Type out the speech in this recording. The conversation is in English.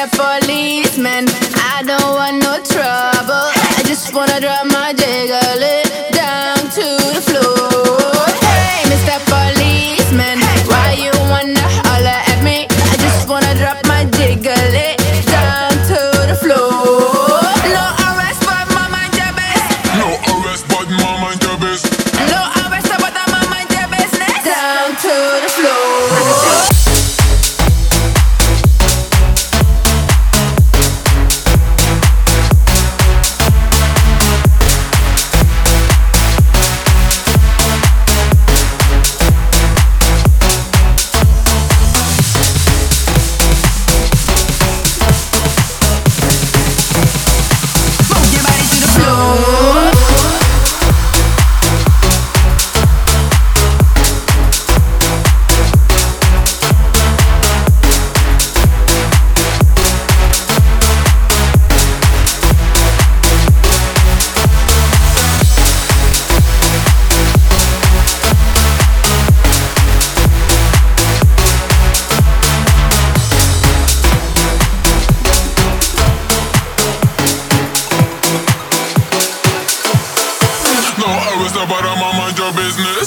Mr. Policeman, business.